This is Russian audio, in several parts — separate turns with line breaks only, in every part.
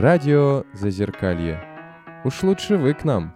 Радио Зазеркалье. Уж лучше вы к нам.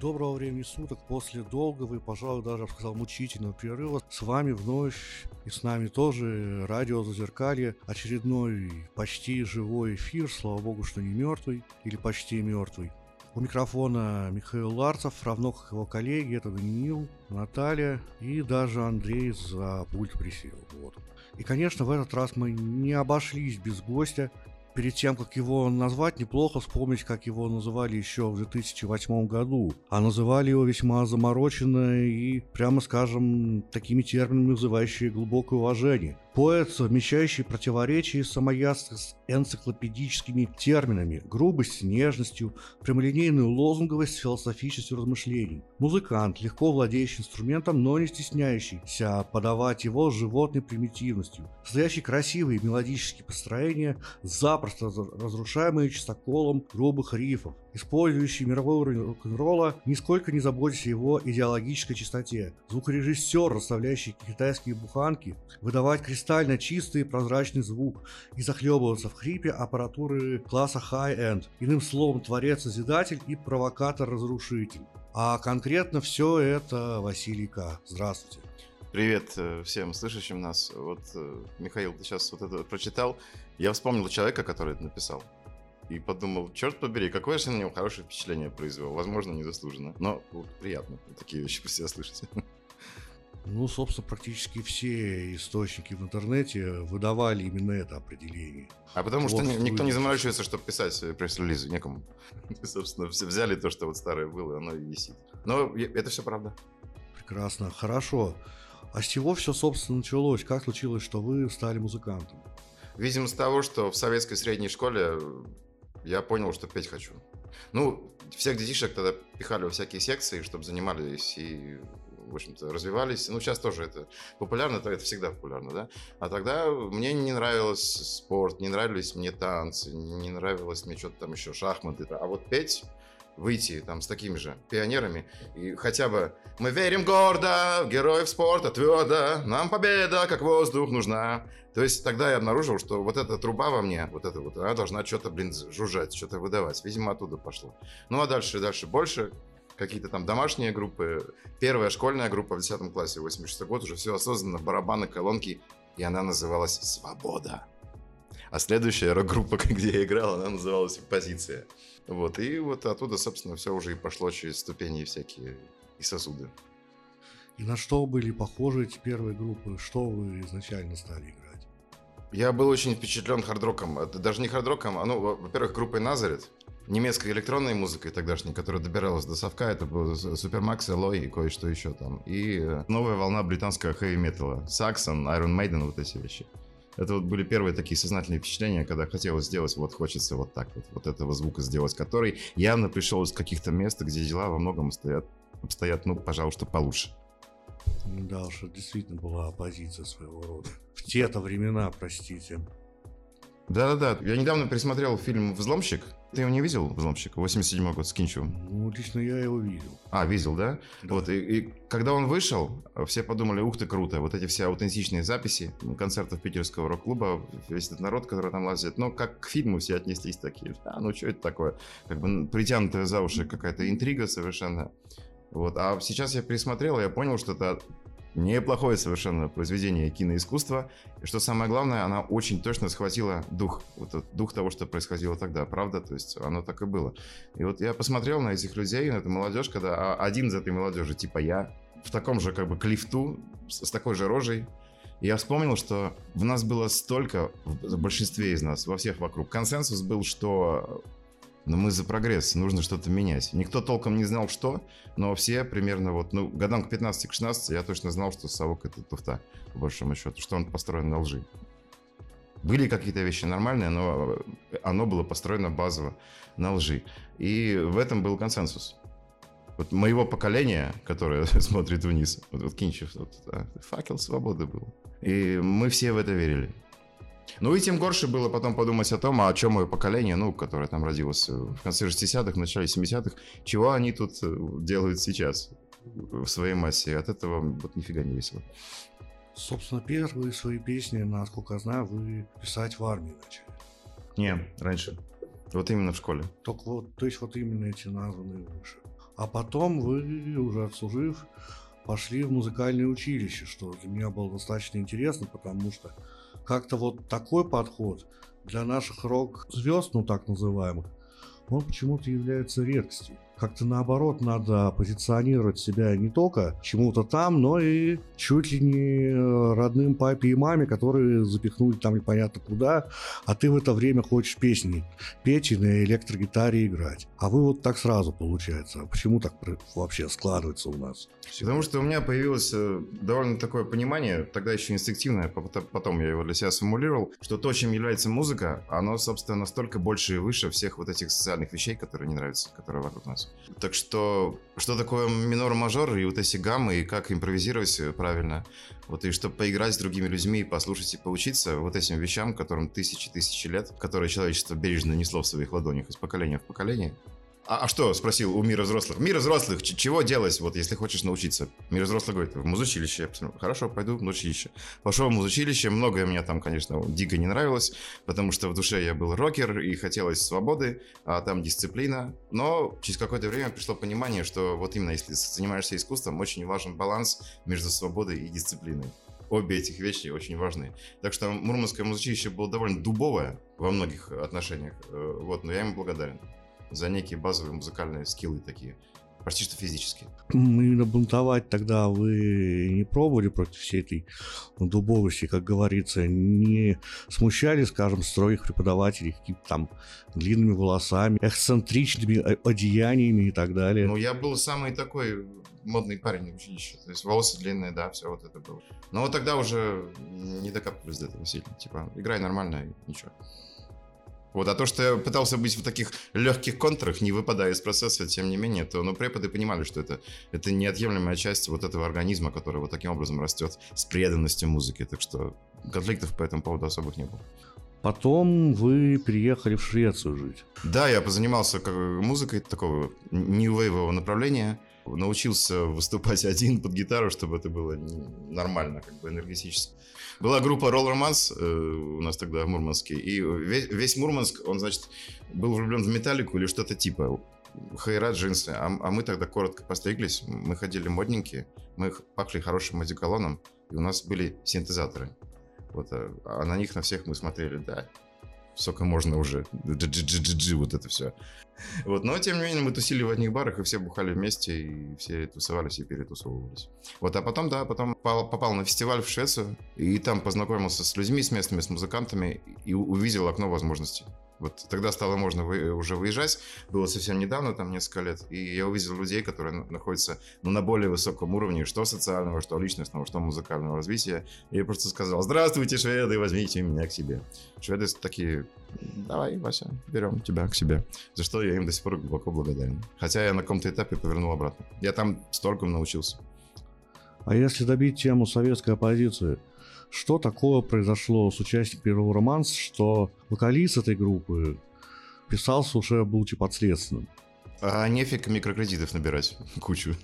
Доброго времени суток. После долгого и, пожалуй, даже, я сказал, мучительного перерыва с вами вновь и с нами тоже радио Зазеркалье. Очередной почти живой эфир, слава богу, что не мертвый или почти мертвый. У микрофона Михаил Ларцев, равно как его коллеги, это Даниил, Наталья и даже Андрей за пульт присел. Вот. И, конечно, в этот раз мы не обошлись без гостя, перед тем, как его назвать, неплохо вспомнить, как его называли еще в 2008 году. А называли его весьма замороченно и, прямо скажем, такими терминами, вызывающие глубокое уважение. Поэт, совмещающий противоречия самоясных с энциклопедическими терминами, грубость с нежностью, прямолинейную лозунговость с философических размышлений. Музыкант, легко владеющий инструментом, но не стесняющийся подавать его животной примитивностью, создающий красивые мелодические построения, запросто разрушаемые чистоколом грубых рифов, использующий мировой уровень рок-н-ролла, нисколько не заботясь о его идеологической чистоте. Звукорежиссер, расставляющий китайские буханки, выдавать кристально чистый и прозрачный звук и захлебываться в хрипе аппаратуры класса high-end. Иным словом, творец-созидатель и провокатор-разрушитель. А конкретно все это Василий К. Здравствуйте.
Привет э, всем слышащим нас. Вот, э, Михаил, ты сейчас вот это прочитал. Я вспомнил человека, который это написал и подумал, черт побери, какое же на него хорошее впечатление произвел. Возможно, незаслуженно, но вот, приятно такие вещи про себя слышать.
Ну, собственно, практически все источники в интернете выдавали именно это определение.
А потому что никто не заморачивается, чтобы писать пресс-релизы, некому. Собственно, все взяли то, что вот старое было, оно и висит. Но это все правда.
Прекрасно, хорошо. А с чего все, собственно, началось? Как случилось, что вы стали музыкантом?
Видимо, с того, что в советской средней школе я понял, что петь хочу. Ну, всех детишек тогда пихали во всякие секции, чтобы занимались и в общем-то, развивались. Ну, сейчас тоже это популярно, это всегда популярно, да? А тогда мне не нравился спорт, не нравились мне танцы, не нравилось мне что-то там еще, шахматы. А вот петь выйти там с такими же пионерами и хотя бы мы верим гордо в героев спорта твердо, нам победа как воздух нужна. То есть тогда я обнаружил, что вот эта труба во мне, вот эта вот, она должна что-то, блин, жужжать, что-то выдавать. Видимо, оттуда пошло. Ну а дальше, дальше больше какие-то там домашние группы. Первая школьная группа в 10 классе, 86 год, уже все осознанно, барабаны, колонки, и она называлась «Свобода». А следующая рок-группа, где я играл, она называлась «Позиция». Вот, и вот оттуда, собственно, все уже и пошло через ступени всякие и сосуды.
И на что были похожи эти первые группы? Что вы изначально стали играть?
Я был очень впечатлен хардроком. Это даже не хардроком, а, ну, во-первых, группой Назарет, немецкой электронной музыкой тогдашней, которая добиралась до совка. Это был Супермакс, Элой и кое-что еще там. И э, новая волна британского хэви-металла. Саксон, Iron Maiden, вот эти вещи. Это вот были первые такие сознательные впечатления, когда хотелось сделать, вот хочется вот так вот, вот этого звука сделать, который явно пришел из каких-то мест, где дела во многом стоят, обстоят, ну, пожалуйста, получше.
Да уж, действительно была оппозиция своего рода. В те-то времена, простите.
Да-да-да, я недавно пересмотрел фильм «Взломщик», ты его не видел, «Взломщик»? 87 год с Кинчевым.
Ну, лично я его видел.
А, видел, да? да. Вот, и, и когда он вышел, все подумали, ух ты, круто, вот эти все аутентичные записи концертов питерского рок-клуба, весь этот народ, который там лазит, ну, как к фильму все отнеслись такие, а, ну, что это такое? Как бы притянутая за уши какая-то интрига совершенно. Вот. А сейчас я пересмотрел, и я понял, что это Неплохое совершенно произведение киноискусства. И что самое главное, она очень точно схватила дух, вот этот дух того, что происходило тогда, правда? То есть оно так и было. И вот я посмотрел на этих людей, на эту молодежь, когда один из этой молодежи, типа я, в таком же как бы клифту, с, такой же рожей, я вспомнил, что в нас было столько, в большинстве из нас, во всех вокруг, консенсус был, что но мы за прогресс, нужно что-то менять. Никто толком не знал, что, но все примерно вот, ну, годам к 15-16 я точно знал, что совок это туфта, по большому счету, что он построен на лжи. Были какие-то вещи нормальные, но оно было построено базово на лжи. И в этом был консенсус. Вот моего поколения, которое смотрит вниз, вот, вот Кинчев, вот, да, факел свободы был. И мы все в это верили. Ну и тем горше было потом подумать о том, а о чем мое поколение, ну, которое там родилось в конце 60-х, в начале 70-х, чего они тут э, делают сейчас. в своей массе. От этого вот нифига не весело.
Собственно, первые свои песни, насколько я знаю, вы писать в армии начали.
Не, раньше. Вот именно в школе.
Только вот, то есть вот именно эти названные выше. А потом вы, уже отслужив, пошли в музыкальное училище, что для меня было достаточно интересно, потому что как-то вот такой подход для наших рок-звезд, ну так называемых, он почему-то является редкостью как-то наоборот надо позиционировать себя не только чему-то там, но и чуть ли не э, родным папе и маме, которые запихнули там непонятно куда, а ты в это время хочешь песни петь и на электрогитаре играть. А вы вот так сразу получается. А почему так вообще складывается у нас?
Потому что у меня появилось э, довольно такое понимание, тогда еще инстинктивное, потом я его для себя сформулировал, что то, чем является музыка, оно, собственно, настолько больше и выше всех вот этих социальных вещей, которые не нравятся, которые вокруг нас. Так что, что такое минор-мажор и вот эти гаммы, и как импровизировать правильно. Вот и чтобы поиграть с другими людьми, послушать и поучиться вот этим вещам, которым тысячи-тысячи лет, которые человечество бережно несло в своих ладонях из поколения в поколение. А, а что, спросил у мира взрослых? Мир взрослых, чего делать, вот если хочешь научиться? Мир взрослых говорит, в музучилище. Я посмотрел, хорошо, пойду в музучилище. Пошел в музучилище, многое мне там, конечно, дико не нравилось, потому что в душе я был рокер и хотелось свободы, а там дисциплина. Но через какое-то время пришло понимание, что вот именно если занимаешься искусством, очень важен баланс между свободой и дисциплиной обе этих вещи очень важны. Так что Мурманское музычилище было довольно дубовое во многих отношениях, э, вот, но я ему благодарен за некие базовые музыкальные скиллы такие, почти что физические.
Именно бунтовать тогда вы не пробовали против всей этой дубовости, как говорится, не смущали, скажем, строгих преподавателей какими-то там длинными волосами, эксцентричными одеяниями и так далее?
Ну, я был самый такой модный парень в училище. То есть волосы длинные, да, все вот это было. Но вот тогда уже не докапывались до этого сильно. Типа, играй нормально и ничего. Вот, а то, что я пытался быть в таких легких контрах, не выпадая из процесса, тем не менее, то ну, преподы понимали, что это, это неотъемлемая часть вот этого организма, который вот таким образом растет с преданностью музыке. Так что конфликтов по этому поводу особых не было.
Потом вы переехали в Швецию жить.
Да, я позанимался музыкой такого нью-вейвового направления. Научился выступать один под гитару, чтобы это было нормально, как бы энергетически. Была группа Roll Romance э, у нас тогда в Мурманске, и весь, весь Мурманск, он, значит, был влюблен в металлику или что-то типа. Хайра, джинсы. А, а мы тогда коротко постриглись, мы ходили модненькие, мы пахли хорошим одеколоном, и у нас были синтезаторы. Вот, а, а на них на всех мы смотрели, да, сколько можно уже, вот это все. Вот, но тем не менее мы тусили в одних барах, и все бухали вместе, и все тусовались и перетусовывались. Вот, а потом, да, потом попал на фестиваль в Швецию, и там познакомился с людьми, с местными, с музыкантами, и увидел окно возможностей. Вот тогда стало можно вы, уже выезжать. Было совсем недавно, там несколько лет. И я увидел людей, которые находятся ну, на более высоком уровне, что социального, что личностного, что музыкального развития. И я просто сказал, здравствуйте, шведы, возьмите меня к себе. Шведы такие, давай, Вася, берем тебя к себе. За что я им до сих пор глубоко благодарен. Хотя я на каком-то этапе повернул обратно. Я там стольком научился.
А если добить тему советской оппозиции, что такое произошло с участником первого романса, что вокалист этой группы писался уже будучи подследственным.
А нефиг микрокредитов набирать кучу.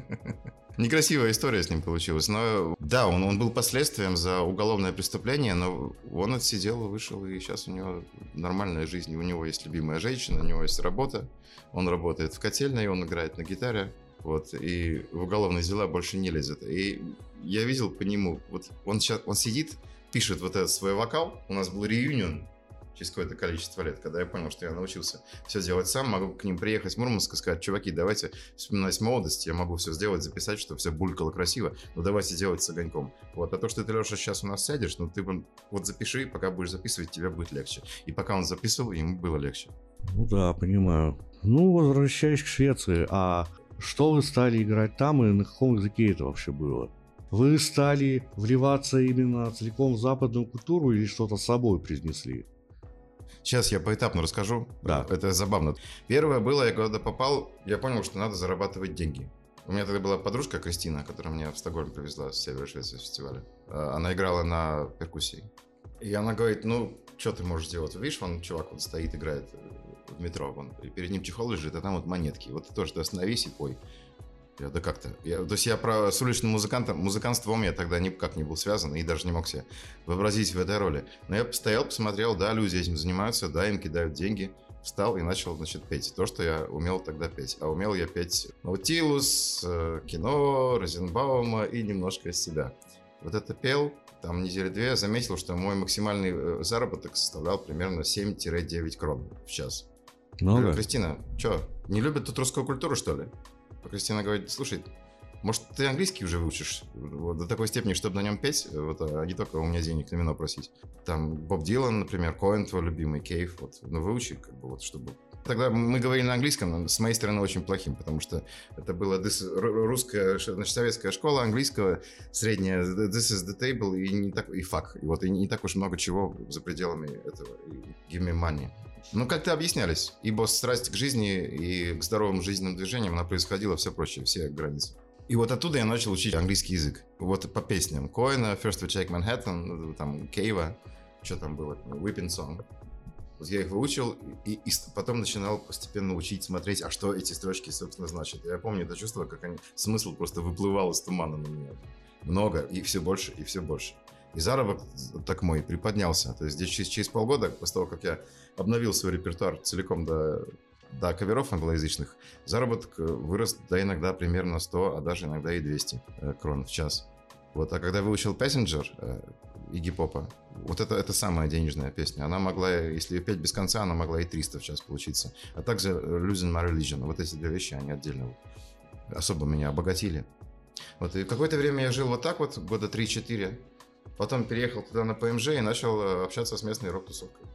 Некрасивая история с ним получилась. Но да, он, он был последствием за уголовное преступление, но он отсидел, вышел, и сейчас у него нормальная жизнь. У него есть любимая женщина, у него есть работа. Он работает в котельной, он играет на гитаре. Вот, и в уголовные дела больше не лезет. И я видел по нему, вот он сейчас, он сидит, пишет вот этот свой вокал. У нас был реюнион через какое-то количество лет, когда я понял, что я научился все делать сам, могу к ним приехать в Мурманск и сказать, чуваки, давайте вспоминать молодость, я могу все сделать, записать, чтобы все булькало красиво, но давайте делать с огоньком. Вот, а то, что ты, Леша, сейчас у нас сядешь, ну ты вот запиши, пока будешь записывать, тебе будет легче. И пока он записывал, ему было легче.
Ну да, понимаю. Ну, возвращаясь к Швеции, а что вы стали играть там и на каком языке это вообще было? Вы стали вливаться именно целиком в западную культуру или что-то с собой привнесли?
Сейчас я поэтапно расскажу.
Да.
Это забавно. Первое было, я когда попал, я понял, что надо зарабатывать деньги. У меня тогда была подружка Кристина, которая меня в Стокгольм привезла с Севера Швеции фестиваля. А, она играла на перкуссии. И она говорит, ну, что ты можешь делать? Видишь, вон чувак вот стоит, играет в метро, вон, и перед ним чехол лежит, а там вот монетки. Вот тоже ты остановись и пой. Я, да как-то. Я, то есть я про с уличным музыкантом, музыкантством я тогда никак не был связан и даже не мог себя вообразить в этой роли. Но я постоял, посмотрел, да, люди этим занимаются, да, им кидают деньги. Встал и начал, значит, петь. То, что я умел тогда петь. А умел я петь Наутилус, э, кино, Розенбаума и немножко из себя. Вот это пел, там недели две, заметил, что мой максимальный э, заработок составлял примерно 7-9 крон в час.
Много?
Кристина, что, не любят тут русскую культуру, что ли? Кристина говорит, слушай, может, ты английский уже выучишь вот, до такой степени, чтобы на нем петь, вот, а не только у меня денег на вино просить. Там Боб Дилан, например, Коэн твой любимый, Кейв, вот, ну выучи, как бы, вот, чтобы Тогда мы говорили на английском, с моей стороны очень плохим, потому что это была русская, значит, советская школа английского, средняя, this is the table и, не так, и fuck. И вот и не так уж много чего за пределами этого. И give me money. Ну, как-то объяснялись. Ибо страсть к жизни и к здоровым жизненным движениям, она происходила все прочее, все границы. И вот оттуда я начал учить английский язык. Вот по песням. Коэна, First We Check Manhattan, там, Кейва, что там было, Whipping Song. Вот я их выучил, и, и потом начинал постепенно учить, смотреть, а что эти строчки, собственно, значат. Я помню это чувство, как они, смысл просто выплывал из тумана на меня. Много, и все больше, и все больше. И заработок мой приподнялся. То есть здесь через, через полгода, после того, как я обновил свой репертуар целиком до, до каверов англоязычных, заработок э, вырос до иногда примерно 100, а даже иногда и 200 э, крон в час. Вот, а когда выучил Passenger э, Игги Попа, вот это, это самая денежная песня. Она могла, если петь без конца, она могла и 300 в час получиться. А также Losing My Religion. Вот эти две вещи, они отдельно особо меня обогатили. Вот, и какое-то время я жил вот так вот, года 3-4. Потом переехал туда на ПМЖ и начал общаться с местной рок-тусовкой.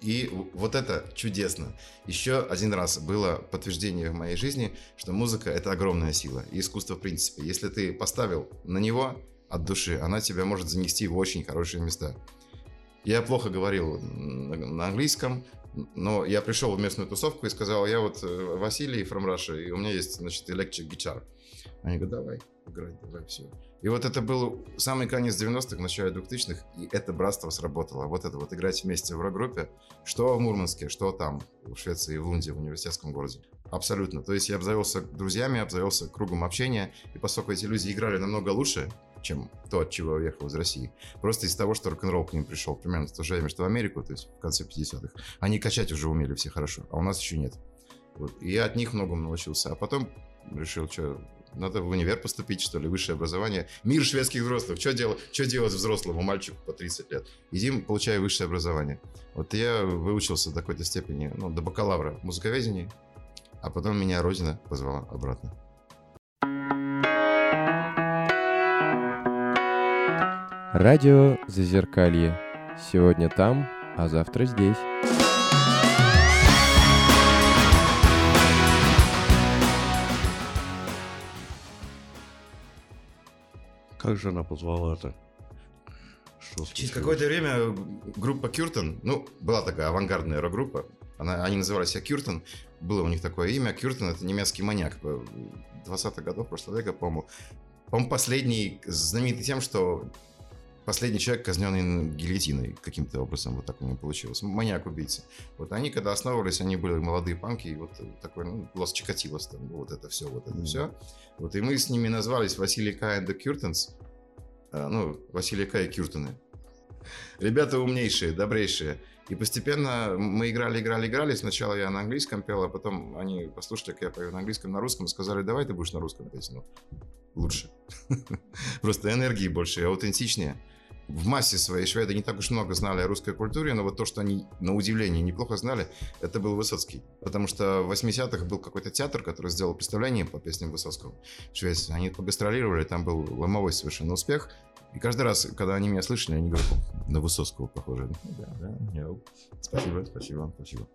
И вот это чудесно. Еще один раз было подтверждение в моей жизни, что музыка — это огромная сила. И искусство в принципе. Если ты поставил на него от души, она тебя может занести в очень хорошие места. Я плохо говорил на английском, но я пришел в местную тусовку и сказал, я вот э, Василий from Russia, и у меня есть, значит, electric guitar. Они говорят, давай, играй, давай, все. И вот это был самый конец 90-х, начало 2000-х, и это братство сработало. Вот это вот играть вместе в рок-группе, что в Мурманске, что там, в Швеции, в Лунде, в университетском городе. Абсолютно. То есть я обзавелся друзьями, обзавелся кругом общения, и поскольку эти люди играли намного лучше, чем то, от чего я уехал из России. Просто из того, что рок-н-ролл к ним пришел примерно в то же время, что в Америку, то есть в конце 50-х. Они качать уже умели все хорошо, а у нас еще нет. Вот. И я от них многому научился. А потом решил, что надо в универ поступить, что ли, высшее образование. Мир шведских взрослых. Что делать, что делать взрослому мальчику по 30 лет? Иди, получай высшее образование. Вот я выучился до какой-то степени, ну, до бакалавра в музыковедении, а потом меня родина позвала обратно.
Радио Зазеркалье. Сегодня там, а завтра здесь.
Как же она позвала-то?
Через какое-то время группа Кюртон, ну, была такая авангардная рок-группа, она, они называли себя Кюртон, было у них такое имя. Кюртон — это немецкий маньяк 20-х годов прошлого века, по-моему. По-моему, последний знаменитый тем, что последний человек, казненный гильотиной каким-то образом, вот так у него получилось. Маньяк-убийца. Вот они, когда основывались, они были молодые панки, и вот такой, ну, Лос Чикатилос, там, вот это все, вот это mm-hmm. все. Вот, и мы с ними назвались Василий К. и Кюртенс, а, ну, Василий К. и Кюртены. Ребята умнейшие, добрейшие. И постепенно мы играли, играли, играли. Сначала я на английском пел, а потом они послушали, как я пою на английском, на русском, и сказали, давай ты будешь на русском петь. Ну, лучше. Просто энергии больше, аутентичнее в массе своей шведы не так уж много знали о русской культуре, но вот то, что они, на удивление, неплохо знали, это был Высоцкий. Потому что в 80-х был какой-то театр, который сделал представление по песням Высоцкого в Швеции. Они погастролировали, там был ломовой совершенно успех. И каждый раз, когда они меня слышали, они говорят, на Высоцкого похоже. Да, да, спасибо, спасибо, спасибо.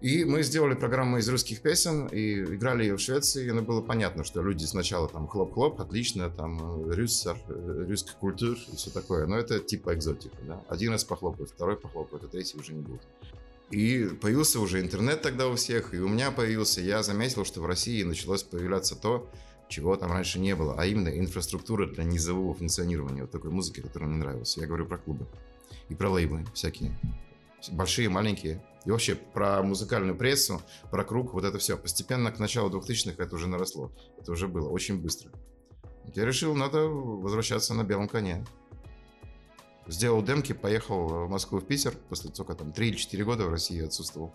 И мы сделали программу из русских песен и играли ее в Швеции. И ну, было понятно, что люди сначала там хлоп-хлоп, отлично, там рюссер, русская культура и все такое. Но это типа экзотика, да. Один раз похлопает, второй похлопает, а третий уже не будет. И появился уже интернет тогда у всех, и у меня появился. Я заметил, что в России началось появляться то, чего там раньше не было, а именно инфраструктура для низового функционирования вот такой музыки, которая мне нравилась. Я говорю про клубы и про лейблы всякие. большие, маленькие. И вообще про музыкальную прессу, про круг, вот это все. Постепенно к началу 2000-х это уже наросло. Это уже было очень быстро. Я решил, надо возвращаться на белом коне. Сделал демки, поехал в Москву, в Питер. После только там 3 или 4 года в России отсутствовал.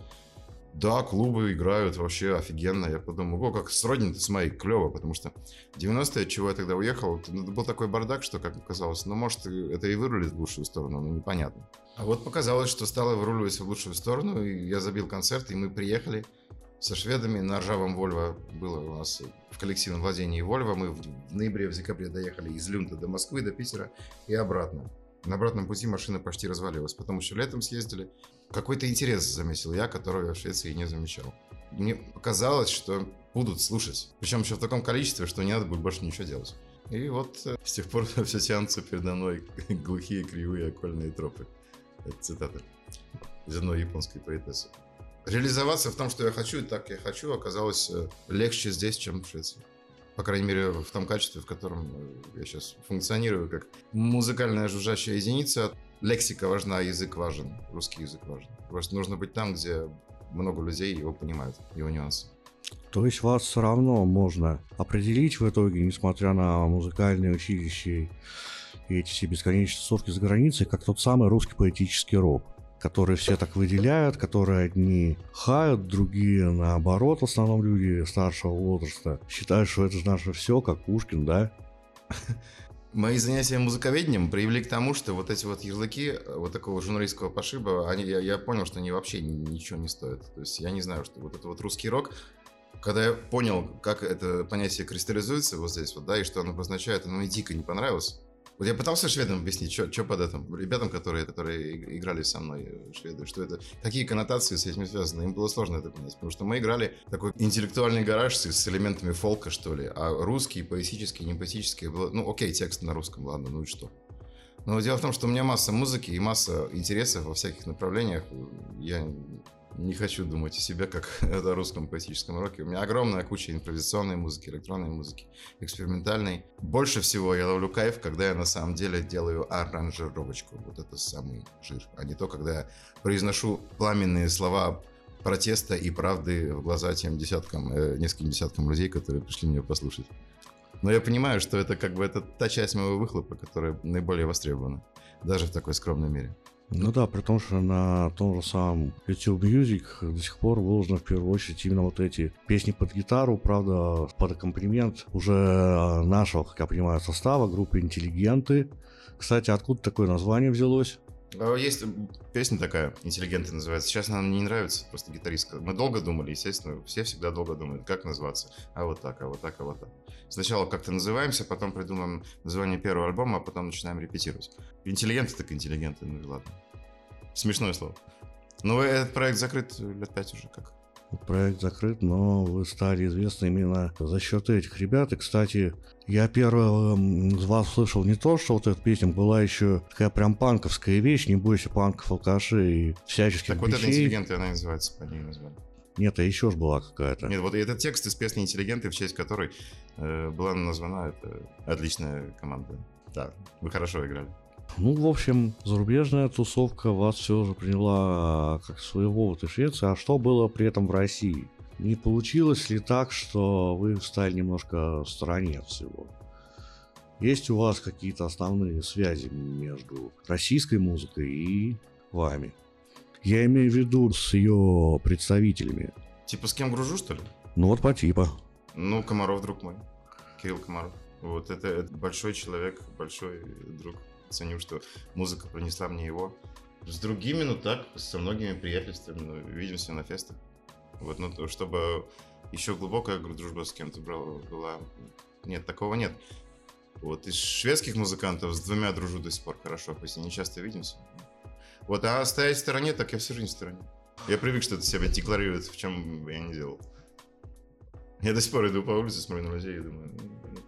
Да, клубы играют вообще офигенно. Я подумал, о, как сродни с моей, клево, потому что 90-е, чего я тогда уехал, ну, был такой бардак, что, как казалось, ну, может, это и вырулит в лучшую сторону, но непонятно. А вот показалось, что стало выруливать в лучшую сторону, и я забил концерт, и мы приехали со шведами на ржавом Вольво. Было у нас в коллективном владении Вольво. Мы в ноябре, в декабре доехали из Люнта до Москвы, до Питера и обратно. На обратном пути машина почти развалилась. Потом еще летом съездили. Какой-то интерес заметил я, которого я в Швеции не замечал. Мне показалось, что будут слушать. Причем еще в таком количестве, что не надо будет больше ничего делать. И вот э, с тех пор все тянутся передо мной глухие, кривые, окольные тропы. Это цитата из одной японской поэтессы. Реализоваться в том, что я хочу, и так я хочу, оказалось э, легче здесь, чем в Швеции. По крайней мере, в том качестве, в котором э, я сейчас функционирую, как музыкальная жужжащая единица. Лексика важна, язык важен, русский язык важен. Просто нужно быть там, где много людей его понимают, его нюансы.
То есть вас все равно можно определить в итоге, несмотря на музыкальные училища и эти все бесконечные тусовки за границей, как тот самый русский поэтический рок которые все так выделяют, которые одни хают, другие наоборот, в основном люди старшего возраста, считают, что это же наше все, как Пушкин, да?
Мои занятия музыковедением привели к тому, что вот эти вот ярлыки, вот такого журналистского пошиба, они, я, я понял, что они вообще ничего не стоят. То есть я не знаю, что вот это вот русский рок, когда я понял, как это понятие кристаллизуется вот здесь вот, да, и что оно обозначает, оно мне дико не понравилось. Вот я пытался шведам объяснить, что под этим, ребятам, которые, которые играли со мной, э, шведы, что это, какие коннотации с этим связаны. Им было сложно это понять, потому что мы играли такой интеллектуальный гараж с, с элементами фолка, что ли, а русский, поэтический, не поэтический, было, ну окей, текст на русском, ладно, ну и что. Но дело в том, что у меня масса музыки и масса интересов во всяких направлениях. Я не хочу думать о себе как о русском поэтическом роке. У меня огромная куча импровизационной музыки, электронной музыки, экспериментальной. Больше всего я ловлю кайф, когда я на самом деле делаю аранжировочку. Вот это самый жир. А не то, когда я произношу пламенные слова протеста и правды в глаза тем десяткам, э, нескольким десяткам людей, которые пришли меня послушать. Но я понимаю, что это как бы это та часть моего выхлопа, которая наиболее востребована, даже в такой скромной мере.
Ну да, при том, что на том же самом YouTube Music до сих пор выложено в первую очередь именно вот эти песни под гитару, правда, под аккомпанемент уже нашего, как я понимаю, состава, группы «Интеллигенты». Кстати, откуда такое название взялось?
А, есть песня такая, интеллигентная называется. Сейчас она мне не нравится, просто гитаристка. Мы долго думали, естественно, все всегда долго думают, как назваться. А вот так, а вот так, а вот так. Сначала как-то называемся, потом придумаем название первого альбома, а потом начинаем репетировать. Интеллигенты так интеллигенты, ну и ладно. Смешное слово. Ну, этот проект закрыт лет пять уже как.
Проект закрыт, но вы стали известны именно за счет этих ребят. И, кстати, я первый из вас слышал не то, что вот эта песня была еще такая прям панковская вещь, не бойся панков, алкашей и всяческих
Так вот эта интеллигенты, она называется, по ней назвали.
Нет, а еще ж была какая-то.
Нет, вот этот текст из песни «Интеллигенты», в честь которой э, была названа эта отличная команда. Да, вы хорошо играли.
Ну, в общем, зарубежная тусовка вас все же приняла как своего вот и Швеции. А что было при этом в России? Не получилось ли так, что вы стали немножко в стороне от всего? Есть у вас какие-то основные связи между российской музыкой и вами? Я имею в виду с ее представителями.
Типа с кем гружу, что ли?
Ну вот по типа.
Ну, Комаров друг мой. Кирилл Комаров. Вот это, это большой человек, большой друг ценю, что музыка принесла мне его. С другими, ну так, со многими приятельствами, ну, видимся на фестах. Вот, ну, чтобы еще глубокая дружба с кем-то была. Нет, такого нет. Вот из шведских музыкантов с двумя дружу до сих пор хорошо, пусть не часто видимся. Вот, а стоять в стороне, так я всю жизнь в стороне. Я привык что-то себя декларировать, в чем я не делал. Я до сих пор иду по улице, смотрю на людей и думаю... Ну,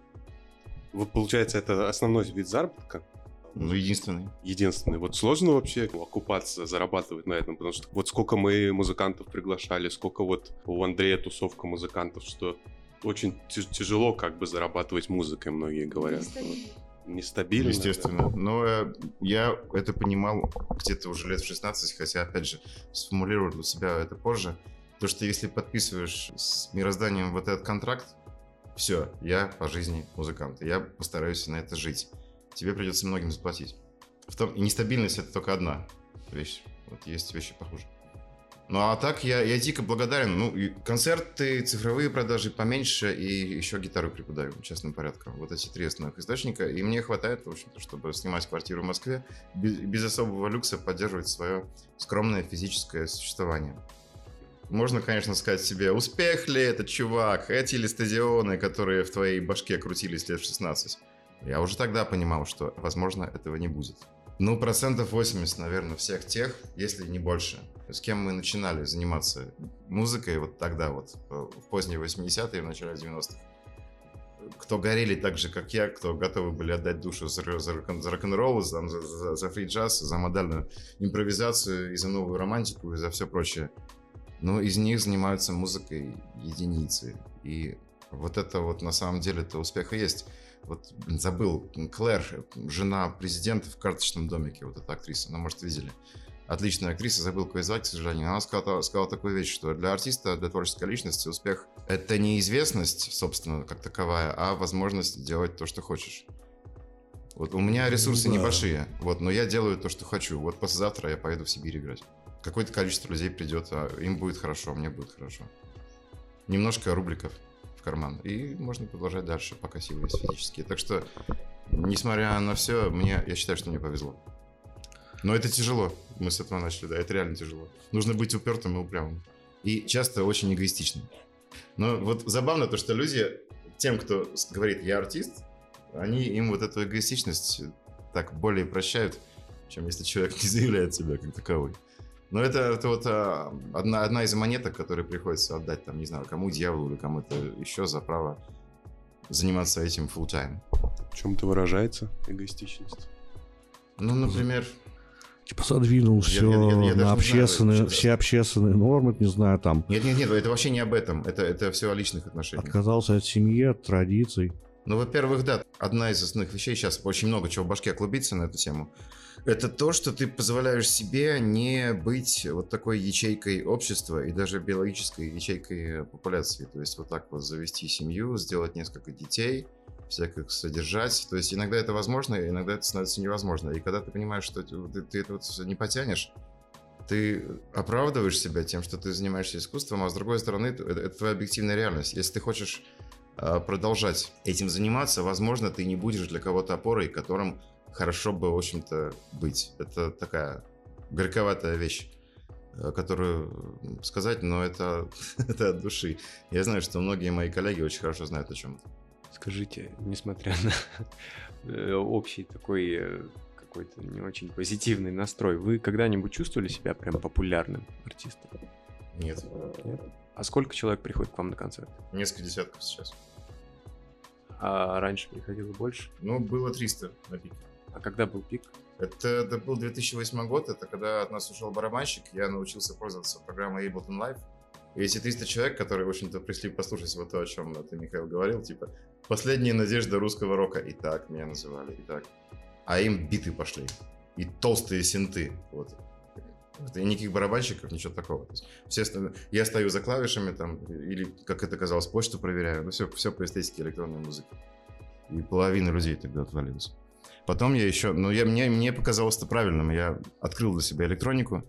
вот, получается, это основной вид заработка?
Ну, единственный.
Единственный. Вот сложно вообще окупаться, зарабатывать на этом, потому что вот сколько мы музыкантов приглашали, сколько вот у Андрея тусовка музыкантов, что очень тяжело как бы зарабатывать музыкой, многие говорят. Нестабильно.
Естественно. Но э, я это понимал где-то уже лет в 16, хотя, опять же, сформулировал для себя это позже. То, что если подписываешь с мирозданием вот этот контракт, все, я по жизни музыкант, я постараюсь на это жить. Тебе придется многим заплатить. В том, и нестабильность это только одна вещь. Вот есть вещи похуже. Ну а так я, я дико благодарен. Ну, и концерты, цифровые продажи поменьше, и еще гитару преподаю частным порядком. Вот эти три основных источника. И мне хватает, в общем-то, чтобы снимать квартиру в Москве, без, без особого люкса поддерживать свое скромное физическое существование. Можно, конечно, сказать себе, успех ли это, чувак, эти ли стадионы, которые в твоей башке крутились лет в 16. Я уже тогда понимал, что, возможно, этого не будет. Ну, процентов 80, наверное, всех тех, если не больше, с кем мы начинали заниматься музыкой вот тогда вот, в поздние 80-е, в начале 90-х. Кто горели так же, как я, кто готовы были отдать душу за, за, за рок-н-ролл, за, за, за фри-джаз, за модальную импровизацию, и за новую романтику, и за все прочее. Но из них занимаются музыкой единицы. И вот это вот на самом деле это успех и есть вот забыл, Клэр, жена президента в карточном домике, вот эта актриса, ну, может, видели. Отличная актриса, забыл, какой звать, к сожалению. Она сказала, сказала такую вещь, что для артиста, для творческой личности успех — это не известность, собственно, как таковая, а возможность делать то, что хочешь. Вот у меня ресурсы да. небольшие, вот, но я делаю то, что хочу. Вот послезавтра я поеду в Сибирь играть. Какое-то количество людей придет, а им будет хорошо, а мне будет хорошо. Немножко рубликов карман. И можно продолжать дальше, пока силы есть физические. Так что, несмотря на все, мне, я считаю, что мне повезло. Но это тяжело. Мы с этого начали, да, это реально тяжело. Нужно быть упертым и упрямым. И часто очень эгоистичным. Но вот забавно то, что люди, тем, кто говорит «я артист», они им вот эту эгоистичность так более прощают, чем если человек не заявляет себя как таковой. Но это, это вот а, одна, одна из монеток, которые приходится отдать, там, не знаю, кому дьяволу или кому-то еще за право заниматься этим full time.
В чем это выражается, эгоистичность?
Ну, например...
Типа задвинул все я, я, я, на общественные, знаю, все общественные нормы, не знаю, там.
Нет, нет, нет, это вообще не об этом. Это, это все о личных отношениях.
Отказался от семьи, от традиций.
Ну, во-первых, да, одна из основных вещей, сейчас очень много чего в башке клубится на эту тему, это то, что ты позволяешь себе не быть вот такой ячейкой общества и даже биологической ячейкой популяции. То есть вот так вот завести семью, сделать несколько детей, всех их содержать. То есть иногда это возможно, иногда это становится невозможно. И когда ты понимаешь, что ты, ты это вот не потянешь, ты оправдываешь себя тем, что ты занимаешься искусством, а с другой стороны, это, это твоя объективная реальность. Если ты хочешь а, продолжать этим заниматься, возможно, ты не будешь для кого-то опорой, которым хорошо бы, в общем-то, быть. Это такая горьковатая вещь э, которую сказать, но это, это от души. Я знаю, что многие мои коллеги очень хорошо знают о чем это.
Скажите, несмотря на э, общий такой э, какой-то не очень позитивный настрой, вы когда-нибудь чувствовали себя прям популярным артистом?
Нет.
Нет? А сколько человек приходит к вам на концерт?
Несколько десятков сейчас.
А раньше приходило больше?
Ну, было 300 на пике.
А когда был пик?
Это, это был 2008 год, это когда от нас ушел барабанщик, я научился пользоваться программой Ableton Live. И эти 300 человек, которые, в общем-то, пришли послушать вот то, о чем ты, Михаил, говорил, типа, последняя надежда русского рока. И так меня называли, и так. А им биты пошли. И толстые синты. Вот. И никаких барабанщиков, ничего такого. все остальные... Я стою за клавишами там, или, как это казалось, почту проверяю. Ну, все, все по эстетике электронной музыки. И половина людей тогда отвалилась. Потом я еще, ну, я, мне, мне показалось это правильным. Я открыл для себя электронику,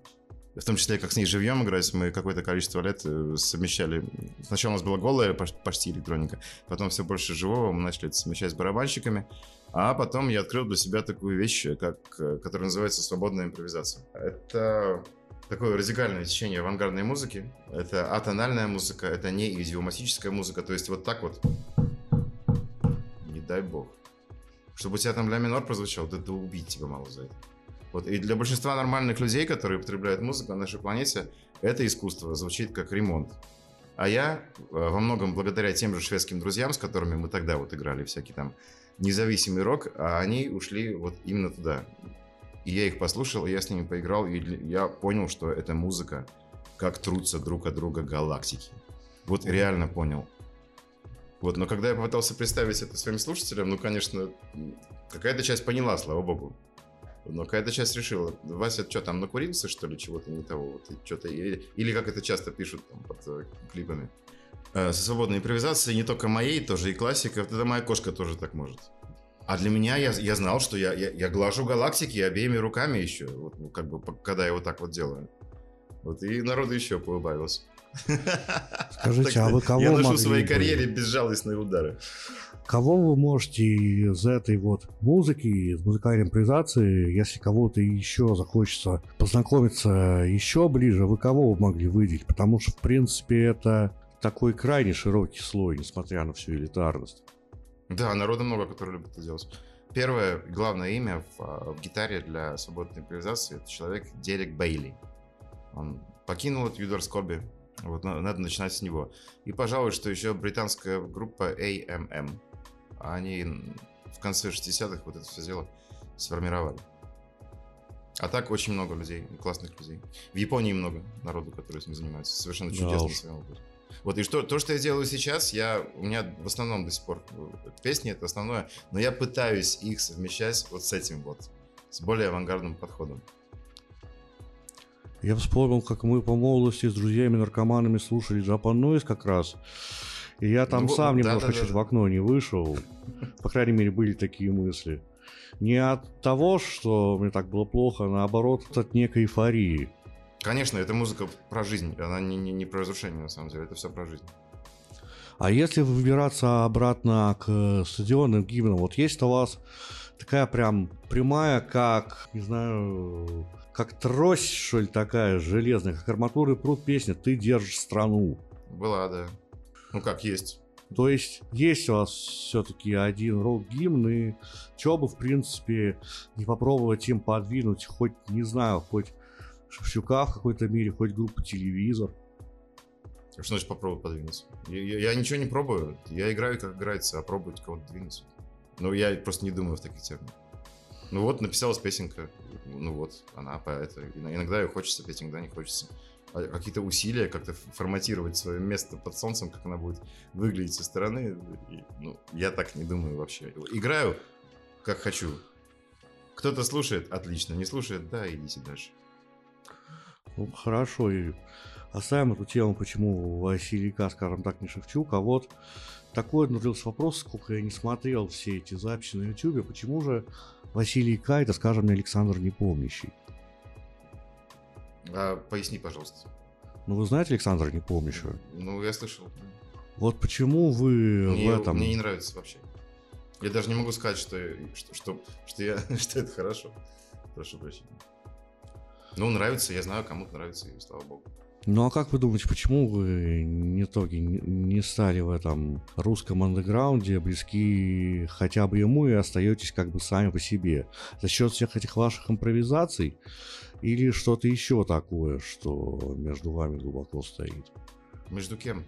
в том числе, как с ней живьем играть, мы какое-то количество лет э, совмещали. Сначала у нас была голая почти электроника, потом все больше живого, мы начали это совмещать с барабанщиками. А потом я открыл для себя такую вещь, как, э, которая называется свободная импровизация. Это такое радикальное течение авангардной музыки. Это атональная музыка, это не идиоматическая музыка. То есть вот так вот. Не дай бог чтобы у тебя там ля минор прозвучал, да, да убить тебя мало за это. Вот. И для большинства нормальных людей, которые употребляют музыку на нашей планете, это искусство звучит как ремонт. А я э, во многом благодаря тем же шведским друзьям, с которыми мы тогда вот играли всякий там независимый рок, а они ушли вот именно туда. И я их послушал, и я с ними поиграл, и я понял, что это музыка, как трутся друг от друга галактики. Вот реально понял. Вот, но когда я попытался представить это своим слушателям, ну, конечно, какая-то часть поняла, слава богу. Но какая-то часть решила, Вася, что там, накурился, что ли, чего-то не того? Вот, что-то, или, или как это часто пишут там под э, клипами. Э, со свободной импровизацией, не только моей, тоже и классика. Это моя кошка тоже так может. А для меня, я, я знал, что я, я, я глажу галактики обеими руками еще, вот, как бы, когда я вот так вот делаю. Вот, и народу еще поубавился.
Скажите, а вы кого
Я ношу в своей карьере безжалостные удары.
Кого вы можете из этой вот музыки, из музыкальной импровизации, если кого-то еще захочется познакомиться еще ближе, вы кого вы могли выделить? Потому что, в принципе, это такой крайне широкий слой, несмотря на всю элитарность.
Да, народа много, которые любят это делать. Первое, главное имя в, а, в гитаре для свободной импровизации это человек Дерек Бейли. Он покинул этот Юдор Скорби. Вот на- надо начинать с него. И, пожалуй, что еще британская группа AMM. Они в конце 60-х вот это все дело сформировали. А так очень много людей, классных людей. В Японии много народу, которые этим занимаются. Совершенно
Да
чудесно своим образом. Вот и что, то, что я делаю сейчас, я, у меня в основном до сих пор э, песни это основное, но я пытаюсь их совмещать вот с этим вот, с более авангардным подходом.
Я вспомнил, как мы по молодости с друзьями-наркоманами слушали Japan Noise как раз. И я там
Ну,
сам
да,
немножко
да,
чуть
да.
в окно не вышел. По крайней мере, были такие мысли. Не от того, что мне так было плохо, а наоборот, от некой эйфории.
Конечно, это музыка про жизнь, она не, не, не про разрушение, на самом деле, это все про жизнь.
А если выбираться обратно к стадионным гимнам, вот есть у вас такая прям прямая, как, не знаю, как трость, что ли, такая железная, как арматура и пруд песня «Ты держишь страну».
Была, да. Ну как, есть.
То есть есть у вас все-таки один рок-гимн, и чего бы, в принципе, не попробовать им подвинуть, хоть, не знаю, хоть Шевчука в какой-то мере, хоть группу телевизор.
Что значит попробовать подвинуться? Я, я- я ничего не пробую, я играю, как играется, а пробовать кого-то двинуться. Ну, я просто не думаю в таких терминах. Ну вот, написалась песенка, ну вот, она по это. Ин- Иногда ее хочется петь, иногда не хочется. А какие-то усилия, как-то форматировать свое место под солнцем, как она будет выглядеть со стороны, ну, я так не думаю вообще. Играю, как хочу. Кто-то слушает, отлично, не слушает, да, идите дальше.
Ну, хорошо, и оставим эту тему, почему Василий К, скажем так, не Шевчук, а вот такой надлился вопрос, сколько я не смотрел все эти записи на Ютубе, почему же Василий К, это, скажем, Александр Непомнящий?
А, поясни, пожалуйста.
Ну, вы знаете Александра Непомнящего?
Ну, я слышал.
Вот почему вы
Мне,
в этом...
мне не нравится вообще. Я даже не могу сказать, что, что, что, что, я, что это хорошо. Прошу прощения. Ну, нравится, я знаю, кому-то нравится, и слава богу.
Ну а как вы думаете, почему вы в итоге не- не стали в этом русском андеграунде близки хотя бы ему и остаетесь как бы сами по себе? За счет всех этих ваших импровизаций или что-то еще такое, что между вами глубоко стоит?
Между кем?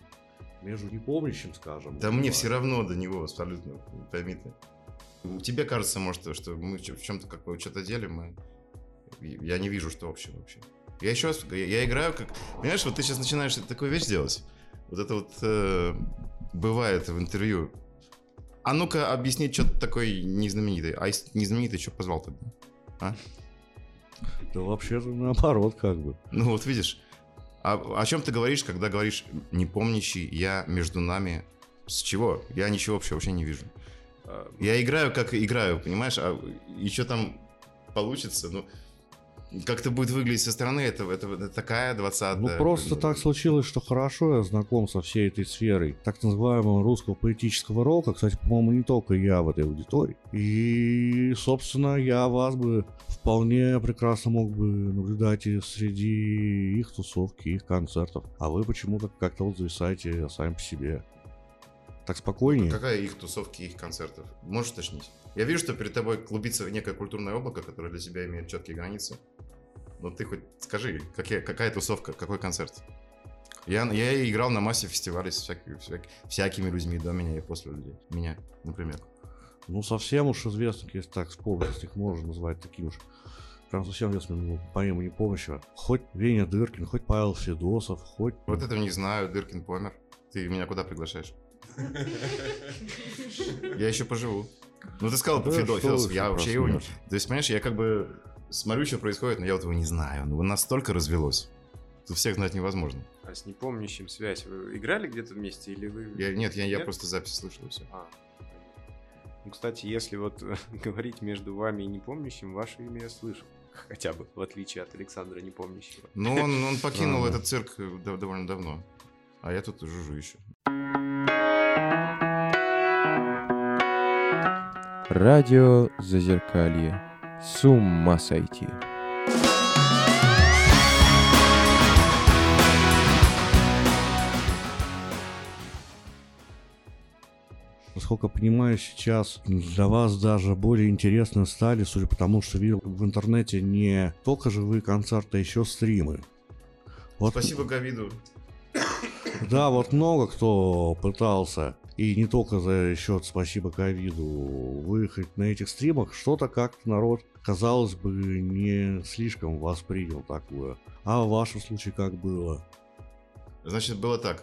Между непомнящим, скажем.
Да мне все равно до него абсолютно, пойми ты. Тебе кажется, может, что мы в чем-то как бы что-то делим, мы... я не вижу, что общего вообще. Я еще раз, я, я играю как... Понимаешь, вот ты сейчас начинаешь такую вещь делать. Вот это вот э, бывает в интервью. А ну-ка объясни, что ты такой незнаменитый. А если ты незнаменитый, что позвал тогда? А?
Да вообще-то наоборот как бы.
Ну вот видишь. А, о чем ты говоришь, когда говоришь не помнящий я между нами? С чего? Я ничего общего вообще не вижу.
А,
Я играю, как играю, понимаешь? А еще там получится, ну, как это будет выглядеть со стороны, это, это, это такая 20
Ну просто так случилось, что хорошо я знаком со всей этой сферой так называемого русского поэтического рока. Кстати, по-моему, не только я в этой аудитории. И, собственно, я вас бы вполне прекрасно мог бы наблюдать и среди их тусовки, их концертов. А вы почему-то как-то вот зависаете сами по себе. Так спокойнее.
Какая их тусовки, их концертов? Можешь уточнить? Я вижу, что перед тобой клубится некое культурное облако, которое для тебя имеет четкие границы. Но ты хоть скажи, какие, какая тусовка, какой концерт? Я, я играл на массе фестивалей с всякими, всяк- всякими людьми до меня и после людей. Меня, например.
Ну, совсем уж известных, если так вспомнить, если их можно назвать таким уж прям совсем известным, ну, помимо не помощи. Хоть Веня Дыркин, хоть Павел Федосов, хоть...
Вот этого не знаю, Дыркин помер. Ты меня куда приглашаешь? Я еще поживу. Ну, ты сказал,
вы
я вообще его... То есть, понимаешь, я как бы смотрю, что происходит, но я вот его не знаю. Ну, настолько развелось. Тут всех знать невозможно.
А с непомнящим связь вы играли где-то вместе или вы...
Я, нет, я, я
Нет?
просто запись слышал все.
А, ну, кстати, если вот говорить между вами и непомнящим, ваше имя я слышал. Хотя бы, в отличие от Александра Непомнящего.
Ну, он, он покинул этот цирк э, дов- довольно давно. А я тут жужжу еще.
Радио Зазеркалье. С ума сойти.
Насколько понимаю, сейчас для вас даже более интересно стали, судя по тому, что видел в интернете не только живые концерты, а еще стримы. Вот,
Спасибо ковиду.
Да, вот много кто пытался, и не только за счет спасибо ковиду, выехать на этих стримах, что-то как-то народ, казалось бы, не слишком воспринял такое. А в вашем случае как было?
Значит, было так.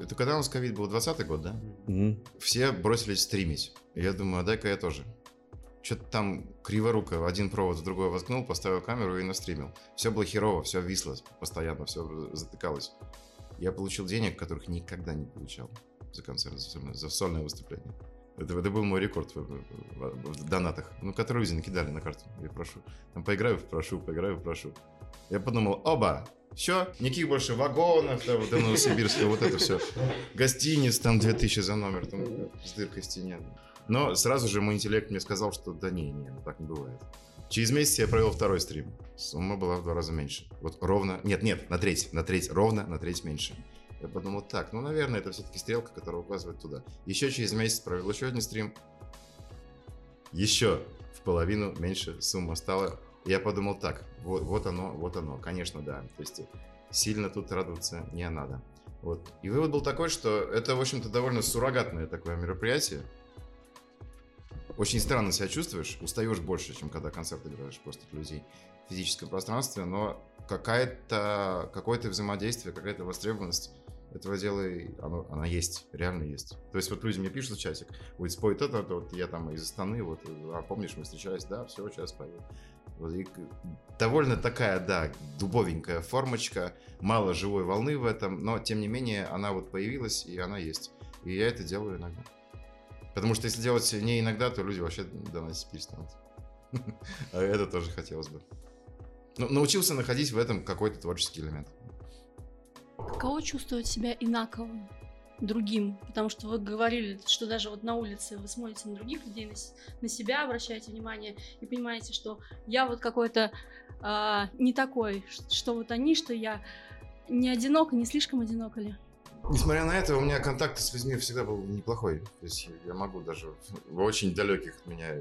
Это когда у нас ковид был? 20 год, да?
Мгм.
Все бросились стримить. Я думаю, а дай-ка я тоже. Что-то там криворуко один провод в другой воткнул, поставил камеру и настримил. Все было херово, все висло постоянно, все затыкалось. Я получил денег, которых никогда не получал за концерт, за сольное, за сольное выступление. Это, это был мой рекорд в, в- в- донатах, ну, которые люди накидали на карту. Я прошу. Там поиграю, прошу, поиграю, прошу. Я подумал, оба, все, никаких больше вагонов, там, до Новосибирска, вот это все. Гостиниц, там 2000 за номер, там с дыркой стене. Но сразу же мой интеллект мне сказал, что да не, не, ну так не бывает. Через месяц я провел второй стрим. Сумма была в два раза меньше. Вот ровно, нет, нет, на треть, на треть, ровно на треть меньше. Я подумал, так, ну, наверное, это все-таки стрелка, которая указывает туда. Еще через месяц провел еще один стрим. Еще в половину меньше сумма стала. Я подумал, так, вот, вот оно, вот оно, конечно, да. То есть сильно тут радоваться не надо. Вот. И вывод был такой, что это, в общем-то, довольно суррогатное такое мероприятие. Очень странно себя чувствуешь, устаешь больше, чем когда концерт играешь просто людей в физическом пространстве, но какая-то, какое-то взаимодействие, какая-то востребованность этого дела, оно, она есть, реально есть. То есть вот люди мне пишут в чатик, ой, спой это, это, вот я там из Астаны, вот, а помнишь, мы встречались, да, все, сейчас спою. Вот, и довольно такая, да, дубовенькая формочка, мало живой волны в этом, но тем не менее она вот появилась, и она есть. И я это делаю иногда. Потому что если делать не иногда, то люди вообще донатить перестанут. А это тоже хотелось бы. Ну, научился находить в этом какой-то творческий элемент.
Каково чувствовать себя инаковым, другим? Потому что вы говорили, что даже вот на улице вы смотрите на других людей, на, на себя обращаете внимание и понимаете, что я вот какой-то а, не такой, что вот они, что я не одинока, не слишком одинока ли?
Несмотря на это, у меня контакт с людьми всегда был неплохой. То есть я могу даже в, очень далеких от меня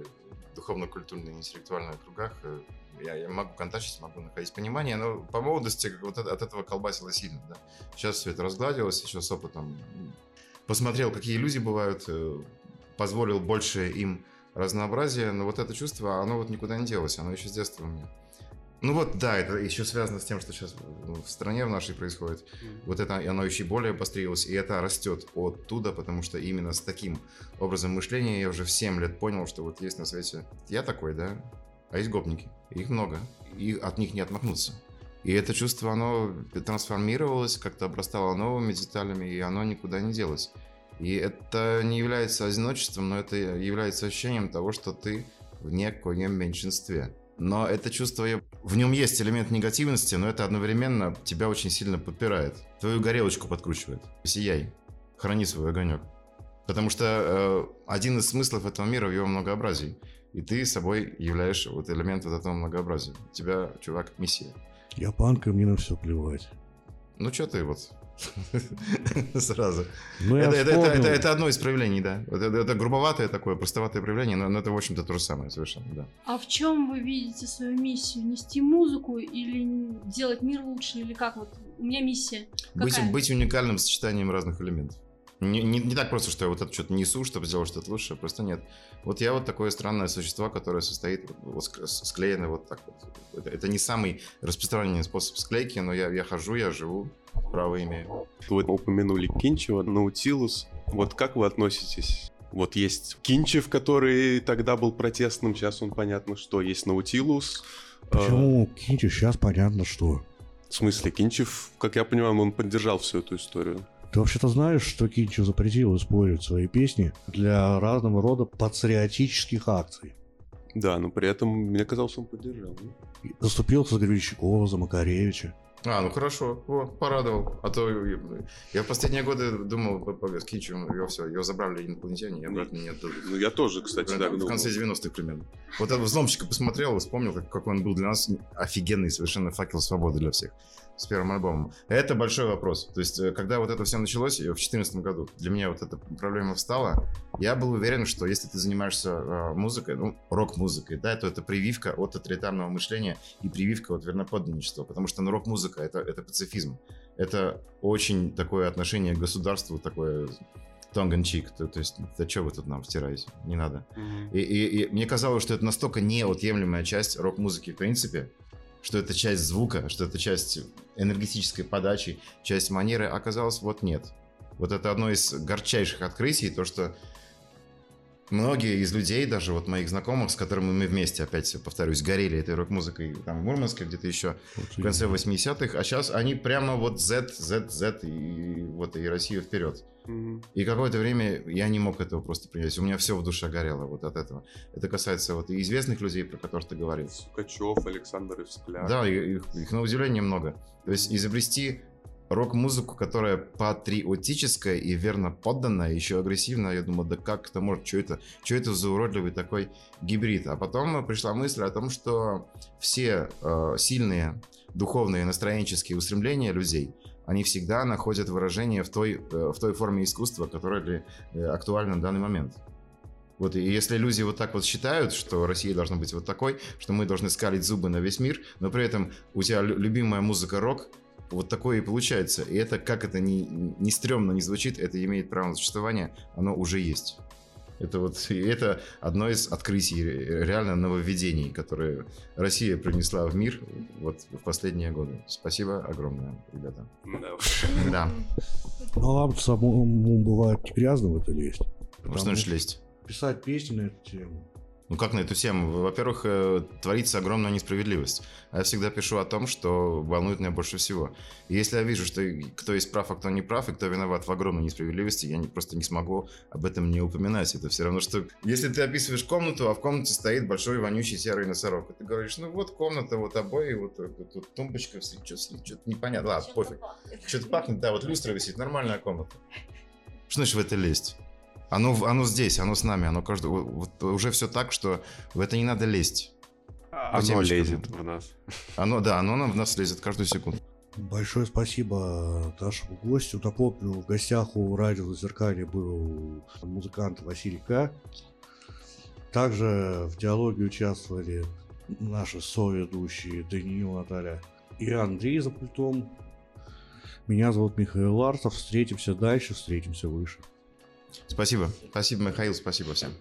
духовно-культурных, интеллектуальных кругах э, я, я могу контактить, могу находить понимание, но по молодости как вот это- от этого колбасило сильно. Да. Сейчас все это разгладилось, еще с опытом посмотрел, какие люди бывают, э, позволил больше им разнообразия, но вот это чувство, оно вот никуда не делось, оно еще с детства у меня. Ну вот, да, это еще связано с тем, что сейчас в стране в нашей происходит. Вот это оно еще более обострилось, и это растет оттуда, потому что именно с таким образом мышления я уже в 7 лет понял, что вот есть на свете я такой, да, а есть гопники, их много, и от них не отмахнуться. И это чувство, оно трансформировалось, как-то обрастало новыми деталями, и оно никуда не делось. И это не является одиночеством, но это является ощущением того, что ты в некоем меньшинстве. Но это чувство, в нем есть элемент негативности, но это одновременно тебя очень сильно подпирает. Твою горелочку подкручивает. Сияй, храни свой огонек. Потому что э, один из смыслов этого мира в его многообразии. И ты собой являешь вот элемент вот этого многообразия. У тебя, чувак, миссия.
Я панк, и мне на все плевать.
Ну, что ты вот сразу.
Ну,
Это, это- это- это- это одно из проявлений, да. Это, это грубоватое такое, простоватое проявление, но, но это, в общем-то, то же самое совершенно, да.
А в чем вы видите свою миссию? Нести музыку или делать мир лучше? Или как вот? У меня миссия.
Быть,
Какая?
быть уникальным сочетанием разных элементов. Не, не- не так просто, что я вот это что-то несу, чтобы сделать что-то лучше, просто нет. Вот я вот такое странное существо, которое состоит, вот, вот ск- склеено вот так вот. Это, это не самый распространенный способ склейки, но я, я хожу, я живу, право имею.
Вы упомянули Кинчева, Наутилус. Вот как вы относитесь? Вот есть Кинчев, который тогда был протестным, сейчас он понятно что. Есть Наутилус. Э,
Почему Кинчи сейчас понятно что?
В смысле, Кинчев, как я понимаю, он поддержал всю эту историю.
Ты вообще-то знаешь, что Кинчев запретил использовать свои песни для разного рода патриотических акций?
Да, но при этом, мне казалось, он поддержал. ну.
И Заступился за Гребенщикова, за Макаревича.
А, ну хорошо, вот, порадовал. А то я, я в последние годы думал, по- по- с Кинчем, его все, его забрали инопланетяне, и обратно не отдали.
Ну, я тоже, кстати, так
в конце 90-х примерно. Вот этот взломщика посмотрел и вспомнил, как, какой он был для нас офигенный совершенно факел свободы для всех с первым альбомом. Это большой вопрос. То есть, э, когда вот это все началось э, в 2014 году, для меня вот эта проблема встала, я был уверен, что если ты занимаешься э, музыкой, ну, рок-музыкой, да, то это прививка от тоталитарного мышления и прививка от верноподданничества, потому что ну, рок-музыка это, это пацифизм. Это очень такое отношение к государству, такое tongue in cheek. То, то есть, да что вы тут нам втираете? Не надо.
Мгм.
И, и- и мне казалось, что это настолько неотъемлемая часть рок-музыки в принципе, что это часть звука, что это часть энергетической подачи, часть манеры, оказалось, вот нет. Вот это одно из горчайших открытий, то, что многие из людей, даже вот моих знакомых, с которыми мы вместе, опять повторюсь, горели этой рок-музыкой там в Мурманске, где-то еще в конце 80-х, а сейчас они прямо вот Z, Z, Z и вот и Россию вперед. И какое-то время я не мог этого просто принять. У меня все в душе горело вот от этого. Это касается вот и известных людей, про которых ты говорил.
Сукачев, Александр Евскляр.
Да, и- их, их на удивление много. То есть изобрести рок-музыку, которая патриотическая и верно подданная, еще агрессивная, я думаю, да как это может, что это, что это за уродливый такой гибрид? А потом пришла мысль о том, что все э, сильные духовные настроенческие устремления людей, они всегда находят выражение в той, э, в той форме искусства, которая э, актуальна на данный момент. Вот, и если люди вот так вот считают, что Россия должна быть вот такой, что мы должны скалить зубы на весь мир, но при этом у тебя лю- любимая музыка рок, вот такое и получается. И это, как это не, не стрёмно не звучит, это имеет право на существование, оно уже есть. Это вот это одно из открытий, ре- реально нововведений, которые Россия принесла в мир вот в последние годы. Спасибо огромное, ребята.
Да.
Да.
Ну, а вам самому бывает грязно в это лезть.
Что значит лезть?
Писать песни на эту тему.
Ну как на эту тему? Во-первых, э, творится огромная несправедливость. А я всегда пишу о том, что волнует меня больше всего. И если я вижу, что кто есть прав, а кто не прав, и кто виноват в огромной несправедливости, я не- просто не смогу об этом не упоминать. Это все равно, что если ты описываешь комнату, а в комнате стоит большой вонючий серый носорог, и ты говоришь, ну вот комната, вот обои, вот э, тут, тут тумбочка, что-то непонятно. Ладно, пофиг. Что-то пахнет, да, вот люстра висит, нормальная комната. Что значит в это лезть? Оно, оно здесь, оно с нами, оно каждый... Вот уже все так, что в это не надо лезть.
Оно
темечко,
лезет в нас.
Оно, да, оно нам в нас лезет каждую секунду.
Большое спасибо нашему гостю. Напомню, в гостях у радио Зазеркалье был музыкант Василий К. Также в диалоге участвовали наши соведущие Даниил, Наталья и Андрей за пультом. Меня зовут Михаил Ларсов. Встретимся дальше, встретимся выше.
Спасибо. Спасибо, Михаил, спасибо всем.